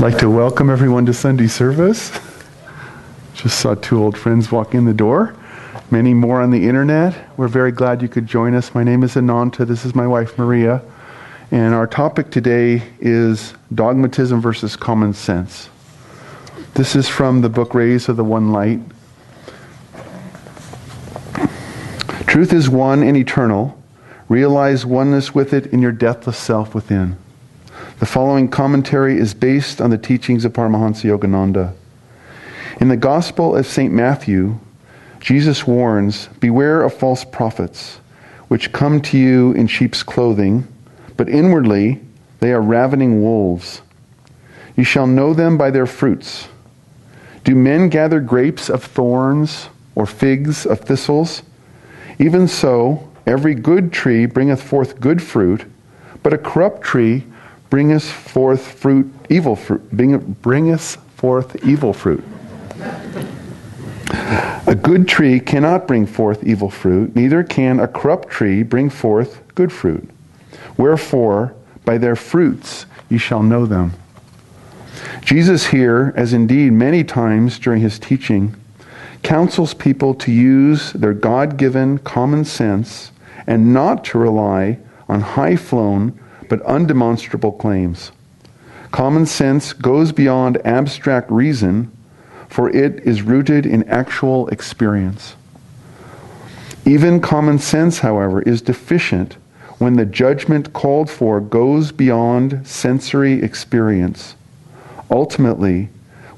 I'd like to welcome everyone to Sunday service. Just saw two old friends walk in the door. Many more on the internet. We're very glad you could join us. My name is Ananta. This is my wife Maria. And our topic today is dogmatism versus common sense. This is from the book Rays of the One Light. Truth is one and eternal. Realize oneness with it in your deathless self within. The following commentary is based on the teachings of Paramahansa Yogananda. In the Gospel of St. Matthew, Jesus warns Beware of false prophets, which come to you in sheep's clothing, but inwardly they are ravening wolves. You shall know them by their fruits. Do men gather grapes of thorns or figs of thistles? Even so, every good tree bringeth forth good fruit, but a corrupt tree bringeth forth fruit, evil fruit, bring, bringeth forth evil fruit. A good tree cannot bring forth evil fruit, neither can a corrupt tree bring forth good fruit. Wherefore, by their fruits ye shall know them. Jesus here, as indeed many times during his teaching, counsels people to use their God given common sense and not to rely on high flown but undemonstrable claims. Common sense goes beyond abstract reason, for it is rooted in actual experience. Even common sense, however, is deficient when the judgment called for goes beyond sensory experience. Ultimately,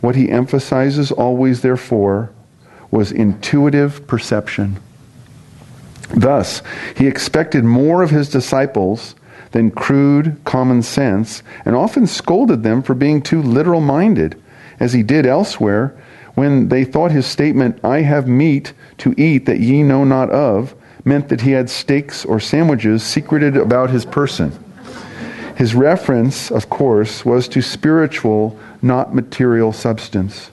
what he emphasizes always, therefore, was intuitive perception. Thus, he expected more of his disciples than crude common sense, and often scolded them for being too literal minded, as he did elsewhere when they thought his statement, I have meat to eat that ye know not of, meant that he had steaks or sandwiches secreted about his person. His reference, of course, was to spiritual, not material substance.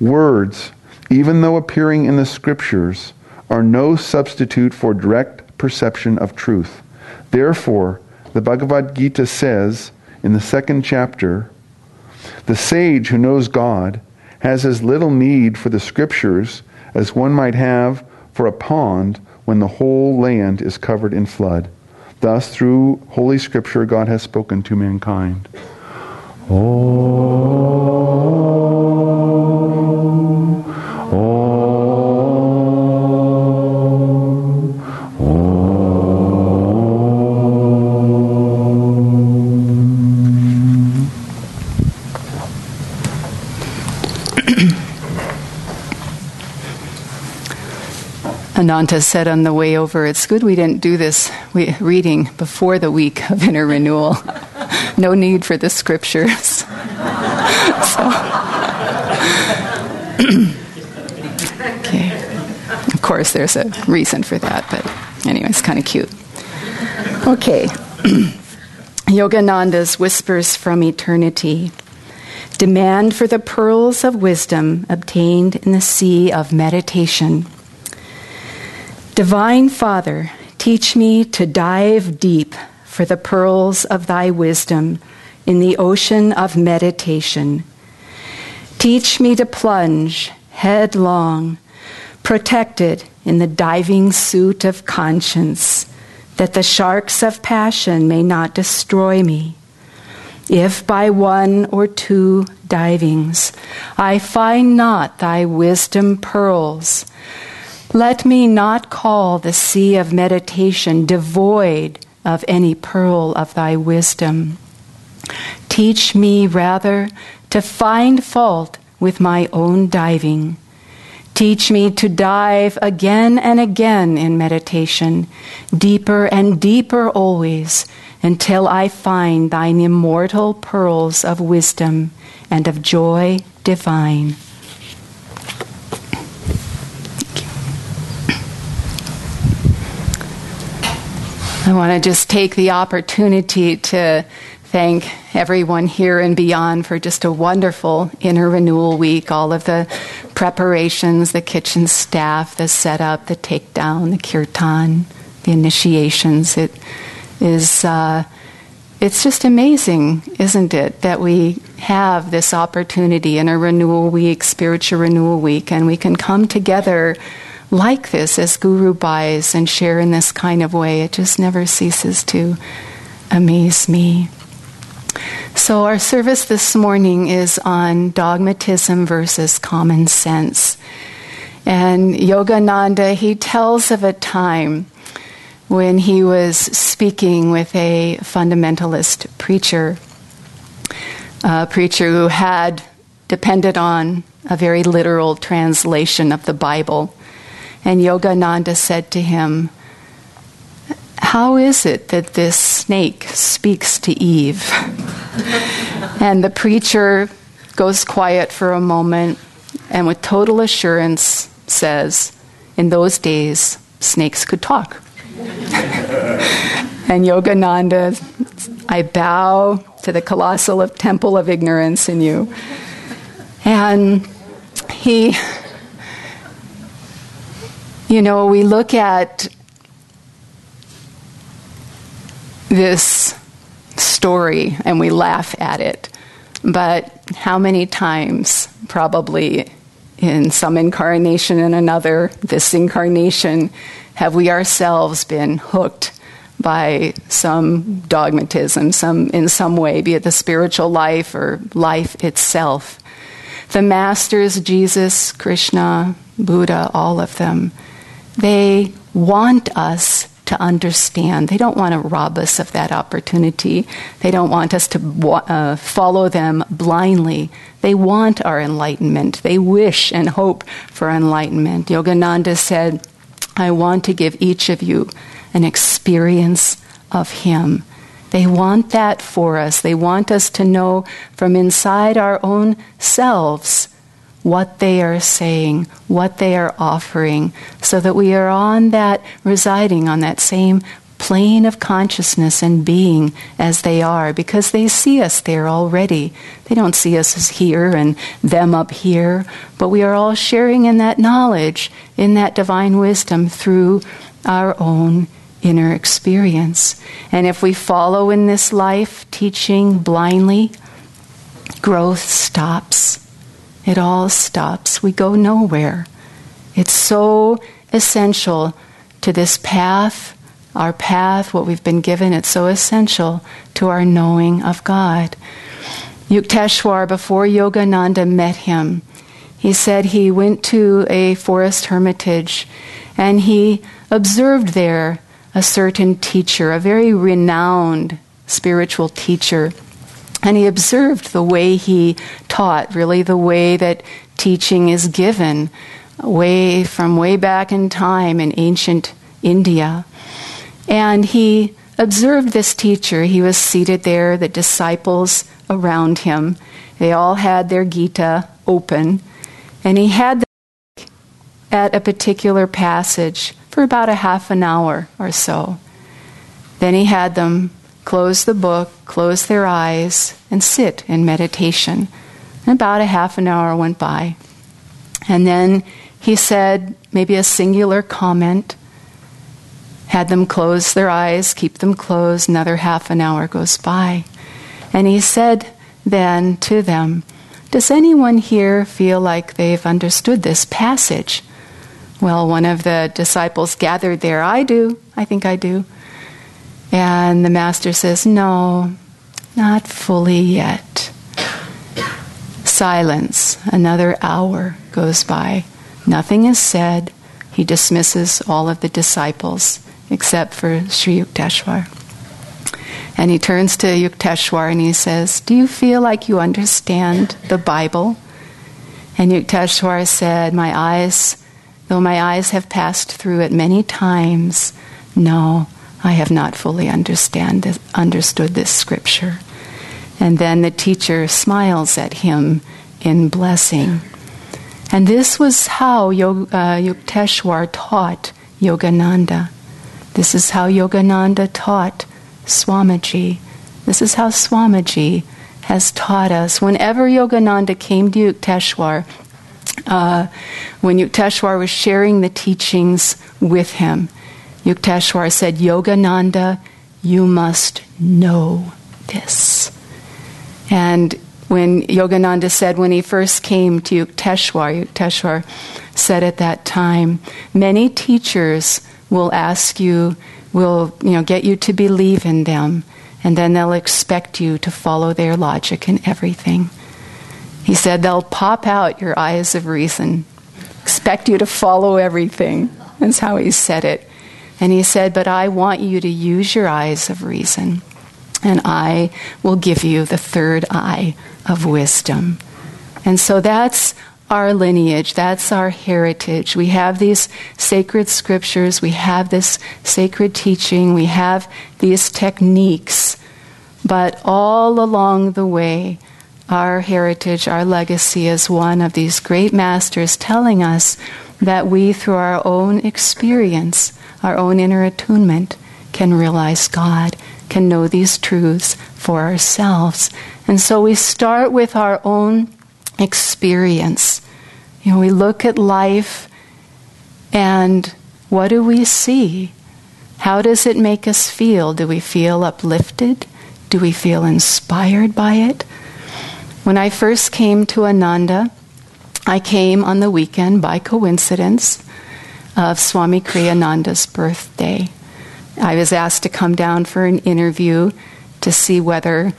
Words, even though appearing in the scriptures, are no substitute for direct perception of truth. Therefore, the Bhagavad Gita says in the second chapter the sage who knows God has as little need for the scriptures as one might have for a pond when the whole land is covered in flood. Thus, through Holy Scripture, God has spoken to mankind. Oh, Ananta said on the way over, it's good we didn't do this reading before the week of inner renewal. no need for the scriptures. okay. Of course, there's a reason for that, but anyway, it's kind of cute. Okay. Yogananda's Whispers from Eternity. Demand for the pearls of wisdom obtained in the sea of meditation. Divine Father, teach me to dive deep for the pearls of thy wisdom in the ocean of meditation. Teach me to plunge headlong, protected in the diving suit of conscience, that the sharks of passion may not destroy me. If by one or two divings I find not thy wisdom pearls, let me not call the sea of meditation devoid of any pearl of thy wisdom. Teach me rather to find fault with my own diving. Teach me to dive again and again in meditation, deeper and deeper always, until I find thine immortal pearls of wisdom and of joy divine. I want to just take the opportunity to thank everyone here and beyond for just a wonderful inner renewal week. All of the preparations, the kitchen staff, the setup, the takedown, the kirtan, the initiations. It is. Uh, it's just amazing, isn't it, that we have this opportunity in a renewal week, spiritual renewal week, and we can come together like this as Guru Bhais and share in this kind of way. It just never ceases to amaze me. So, our service this morning is on dogmatism versus common sense. And Yogananda, he tells of a time when he was speaking with a fundamentalist preacher, a preacher who had depended on a very literal translation of the Bible. And Yogananda said to him, How is it that this snake speaks to Eve? and the preacher goes quiet for a moment and, with total assurance, says, In those days, snakes could talk. and Yogananda, I bow to the colossal temple of ignorance in you. And he, you know, we look at this story and we laugh at it. But how many times, probably in some incarnation and another, this incarnation, have we ourselves been hooked by some dogmatism, some in some way, be it the spiritual life or life itself? The masters, Jesus, Krishna, Buddha, all of them, they want us to understand. They don't want to rob us of that opportunity. They don't want us to uh, follow them blindly. They want our enlightenment. They wish and hope for enlightenment. Yogananda said, I want to give each of you an experience of Him. They want that for us. They want us to know from inside our own selves what they are saying, what they are offering, so that we are on that, residing on that same plane of consciousness and being as they are, because they see us there already. They don't see us as here and them up here, but we are all sharing in that knowledge, in that divine wisdom through our own inner experience. And if we follow in this life teaching blindly, growth stops it all stops. We go nowhere. It's so essential to this path, our path, what we've been given. It's so essential to our knowing of God. Yukteswar, before Yogananda met him, he said he went to a forest hermitage and he observed there a certain teacher, a very renowned spiritual teacher. And he observed the way he taught, really the way that teaching is given, way from way back in time in ancient India. And he observed this teacher. He was seated there, the disciples around him. They all had their Gita open. And he had them at a particular passage for about a half an hour or so. Then he had them close the book, close their eyes, and sit in meditation. And about a half an hour went by. And then he said maybe a singular comment, had them close their eyes, keep them closed. Another half an hour goes by. And he said then to them, Does anyone here feel like they've understood this passage? Well, one of the disciples gathered there, I do, I think I do. And the master says, No, not fully yet. Silence. Another hour goes by. Nothing is said. He dismisses all of the disciples except for Sri Yukteswar. And he turns to Yukteswar and he says, Do you feel like you understand the Bible? And Yukteswar said, My eyes, though my eyes have passed through it many times, no, I have not fully understand, understood this scripture. And then the teacher smiles at him in blessing. And this was how Yog, uh, Yukteswar taught Yogananda. This is how Yogananda taught Swamiji. This is how Swamiji has taught us. Whenever Yogananda came to Yukteswar, uh, when Yukteswar was sharing the teachings with him, Yukteswar said, Yogananda, you must know this. And when Yogananda said when he first came to Yukteswar, Yukteswar said at that time, many teachers will ask you, will you know, get you to believe in them, and then they'll expect you to follow their logic in everything. He said they'll pop out your eyes of reason, expect you to follow everything. That's how he said it. And he said, But I want you to use your eyes of reason, and I will give you the third eye of wisdom. And so that's our lineage, that's our heritage. We have these sacred scriptures, we have this sacred teaching, we have these techniques, but all along the way, our heritage, our legacy is one of these great masters telling us that we, through our own experience, our own inner attunement, can realize God, can know these truths for ourselves. And so we start with our own experience. You know, we look at life and what do we see? How does it make us feel? Do we feel uplifted? Do we feel inspired by it? When I first came to Ananda, I came on the weekend by coincidence of Swami Kriyananda's birthday. I was asked to come down for an interview to see whether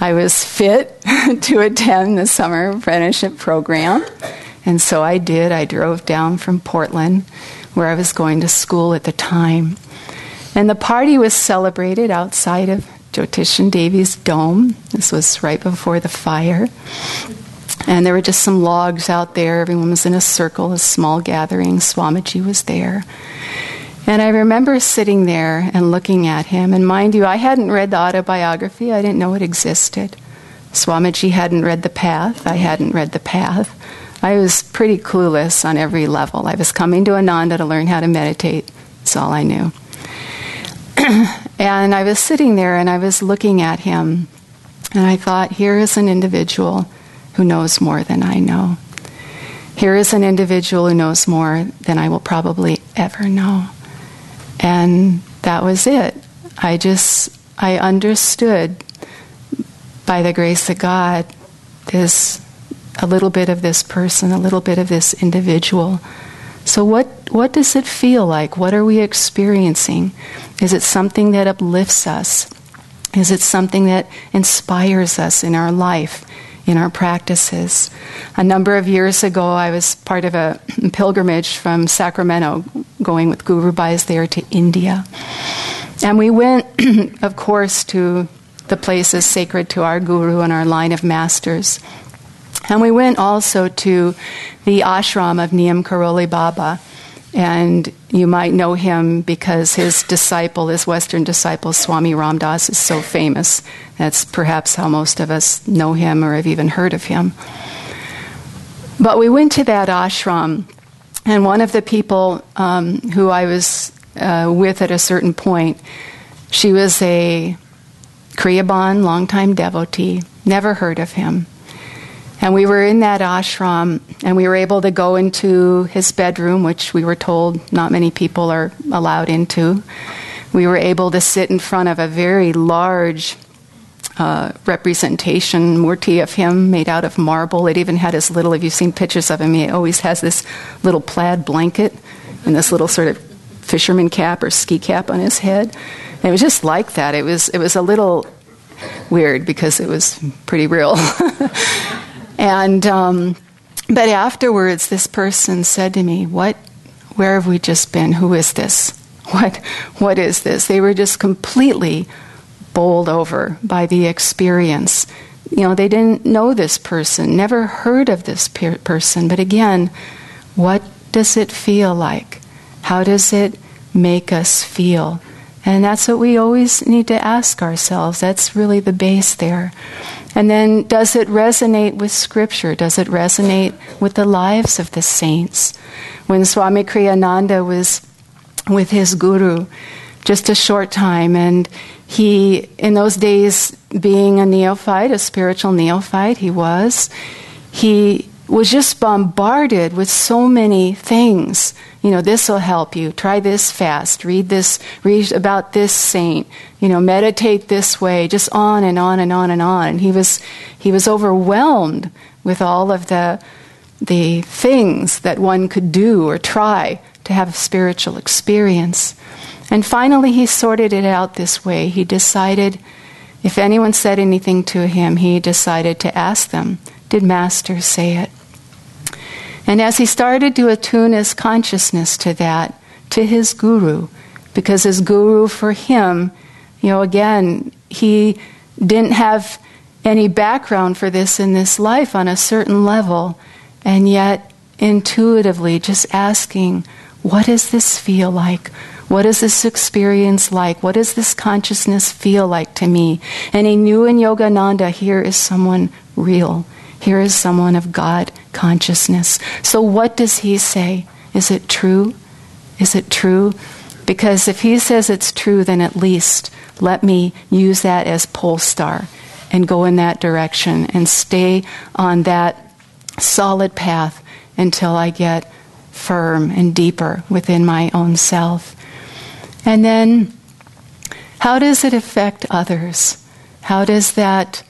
I was fit to attend the summer apprenticeship program. And so I did. I drove down from Portland, where I was going to school at the time. And the party was celebrated outside of Jyotish and Devi's dome. This was right before the fire. And there were just some logs out there. Everyone was in a circle, a small gathering. Swamiji was there. And I remember sitting there and looking at him. And mind you, I hadn't read the autobiography, I didn't know it existed. Swamiji hadn't read The Path, I hadn't read The Path. I was pretty clueless on every level. I was coming to Ananda to learn how to meditate, that's all I knew. and I was sitting there and I was looking at him, and I thought, here is an individual who knows more than I know. Here is an individual who knows more than I will probably ever know. And that was it. I just, I understood by the grace of God this, a little bit of this person, a little bit of this individual. So, what, what does it feel like? What are we experiencing? Is it something that uplifts us? Is it something that inspires us in our life? In our practices. A number of years ago, I was part of a pilgrimage from Sacramento, going with Guru Bhais there to India. And we went, of course, to the places sacred to our Guru and our line of masters. And we went also to the ashram of Neem Karoli Baba and you might know him because his disciple, his Western disciple, Swami Ram Dass, is so famous. That's perhaps how most of us know him or have even heard of him. But we went to that ashram, and one of the people um, who I was uh, with at a certain point, she was a Kriyaban, longtime devotee, never heard of him. And we were in that ashram, and we were able to go into his bedroom, which we were told not many people are allowed into. We were able to sit in front of a very large uh, representation, murti of him made out of marble. It even had his little, if you've seen pictures of him, he always has this little plaid blanket and this little sort of fisherman cap or ski cap on his head. And it was just like that. It was, it was a little weird because it was pretty real. And um, but afterwards, this person said to me, "What? Where have we just been? Who is this? What? What is this?" They were just completely bowled over by the experience. You know, they didn't know this person, never heard of this per- person. But again, what does it feel like? How does it make us feel? And that's what we always need to ask ourselves. That's really the base there. And then, does it resonate with Scripture? Does it resonate with the lives of the saints? When Swami Kriyananda was with his guru, just a short time, and he, in those days, being a neophyte, a spiritual neophyte, he was, he was just bombarded with so many things. You know, this will help you. Try this fast. Read this, read about this saint. You know, meditate this way. Just on and on and on and on. And he was, he was overwhelmed with all of the, the things that one could do or try to have a spiritual experience. And finally, he sorted it out this way. He decided, if anyone said anything to him, he decided to ask them, Did Master say it? And as he started to attune his consciousness to that, to his guru, because his guru for him, you know, again, he didn't have any background for this in this life on a certain level, and yet intuitively just asking, what does this feel like? What is this experience like? What does this consciousness feel like to me? And he knew in Yogananda, here is someone real. Here is someone of God consciousness. So, what does he say? Is it true? Is it true? Because if he says it's true, then at least let me use that as pole star and go in that direction and stay on that solid path until I get firm and deeper within my own self. And then, how does it affect others? How does that,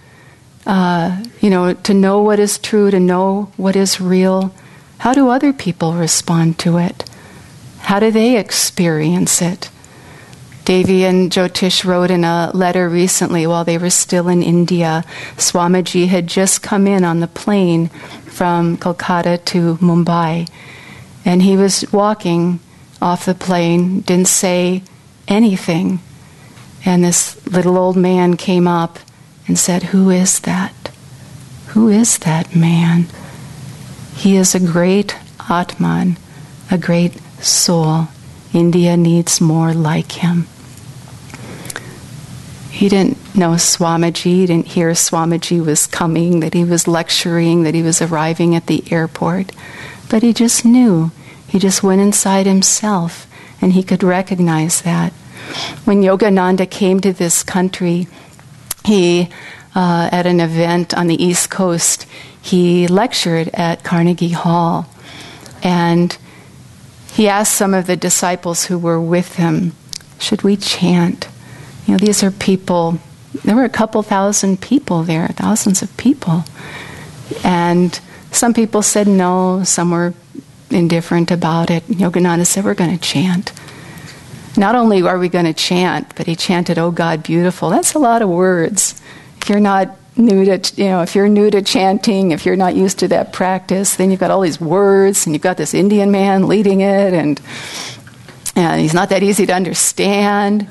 uh, you know, to know what is true, to know what is real, how do other people respond to it? How do they experience it? Devi and Jyotish wrote in a letter recently while they were still in India. Swamiji had just come in on the plane from Kolkata to Mumbai. And he was walking off the plane, didn't say anything. And this little old man came up and said, Who is that? Who is that man? He is a great Atman, a great soul. India needs more like him. He didn't know Swamiji, he didn't hear Swamiji was coming, that he was lecturing, that he was arriving at the airport. But he just knew. He just went inside himself and he could recognize that. When Yogananda came to this country, he, uh, at an event on the East Coast, he lectured at Carnegie Hall. And he asked some of the disciples who were with him, Should we chant? You know, these are people, there were a couple thousand people there, thousands of people. And some people said no, some were indifferent about it. Yogananda said, We're going to chant. Not only are we going to chant, but he chanted, Oh God, beautiful. That's a lot of words. If you're not new to, you know, if you're new to chanting, if you're not used to that practice, then you've got all these words and you've got this Indian man leading it and, and he's not that easy to understand.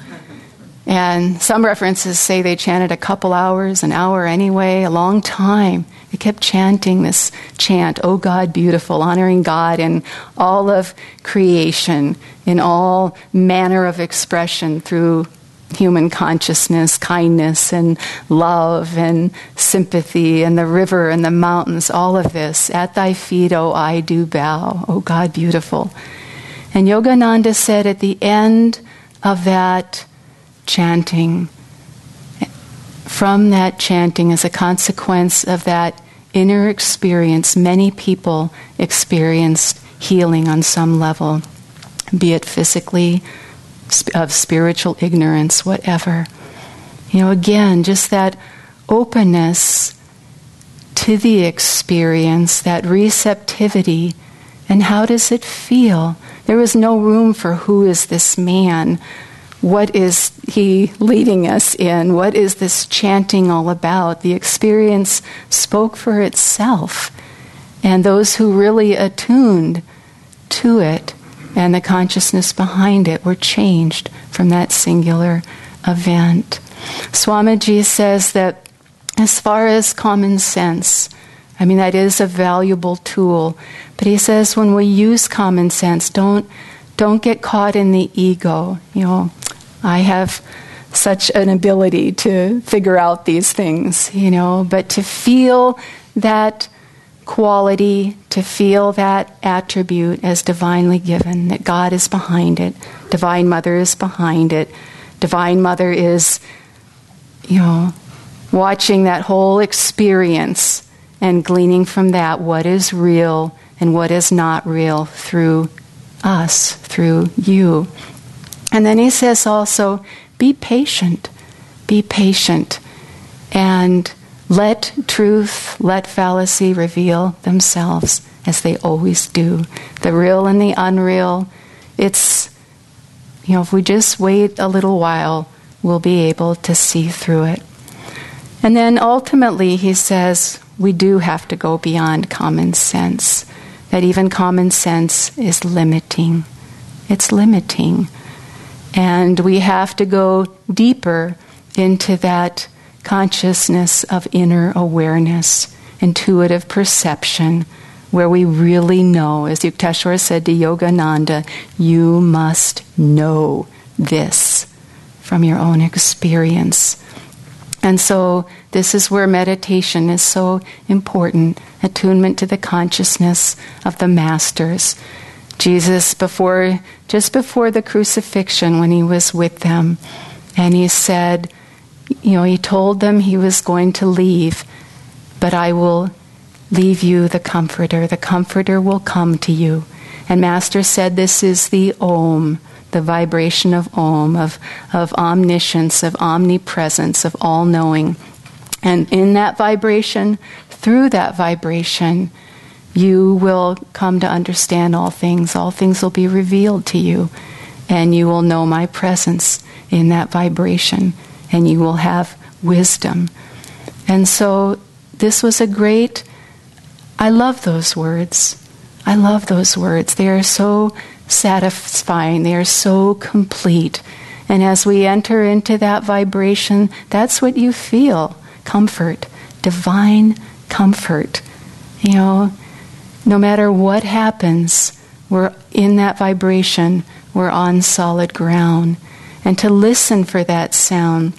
And some references say they chanted a couple hours, an hour anyway, a long time. They kept chanting this chant, Oh God, beautiful, honoring God in all of creation, in all manner of expression through human consciousness, kindness, and love, and sympathy, and the river and the mountains, all of this. At thy feet, oh, I do bow. Oh God, beautiful. And Yogananda said at the end of that chanting, from that chanting, as a consequence of that inner experience, many people experienced healing on some level, be it physically, of spiritual ignorance, whatever. You know, again, just that openness to the experience, that receptivity, and how does it feel? There was no room for who is this man what is he leading us in? What is this chanting all about? The experience spoke for itself. And those who really attuned to it and the consciousness behind it were changed from that singular event. Swamiji says that as far as common sense, I mean, that is a valuable tool. But he says when we use common sense, don't, don't get caught in the ego. You know, I have such an ability to figure out these things, you know, but to feel that quality, to feel that attribute as divinely given, that God is behind it, Divine Mother is behind it, Divine Mother is, you know, watching that whole experience and gleaning from that what is real and what is not real through us, through you. And then he says also, be patient, be patient, and let truth, let fallacy reveal themselves as they always do. The real and the unreal. It's, you know, if we just wait a little while, we'll be able to see through it. And then ultimately, he says, we do have to go beyond common sense, that even common sense is limiting. It's limiting. And we have to go deeper into that consciousness of inner awareness, intuitive perception, where we really know, as Yukteswar said to Yogananda, you must know this from your own experience. And so, this is where meditation is so important attunement to the consciousness of the masters. Jesus, before, just before the crucifixion, when he was with them, and he said, you know, he told them he was going to leave, but I will leave you the Comforter. The Comforter will come to you. And Master said, This is the Om, the vibration of Om, of, of omniscience, of omnipresence, of all knowing. And in that vibration, through that vibration, you will come to understand all things. All things will be revealed to you, and you will know my presence in that vibration, and you will have wisdom. And so, this was a great I love those words. I love those words. They are so satisfying, they are so complete. And as we enter into that vibration, that's what you feel comfort, divine comfort. You know, no matter what happens, we're in that vibration, we're on solid ground. And to listen for that sound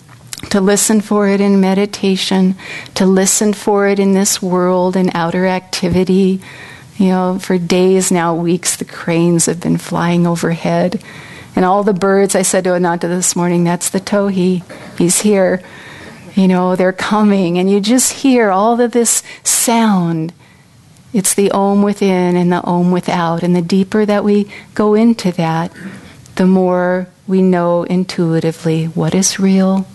to listen for it in meditation, to listen for it in this world and outer activity. You know, for days now, weeks, the cranes have been flying overhead. And all the birds, I said to Ananta this morning, that's the Tohi. He's here. You know, they're coming. And you just hear all of this sound. It's the Om within and the Om without. And the deeper that we go into that, the more we know intuitively what is real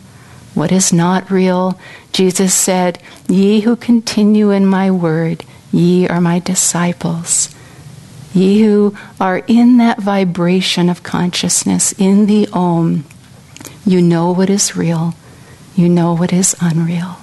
what is not real. Jesus said, Ye who continue in my word, ye are my disciples. Ye who are in that vibration of consciousness, in the Om, you know what is real, you know what is unreal.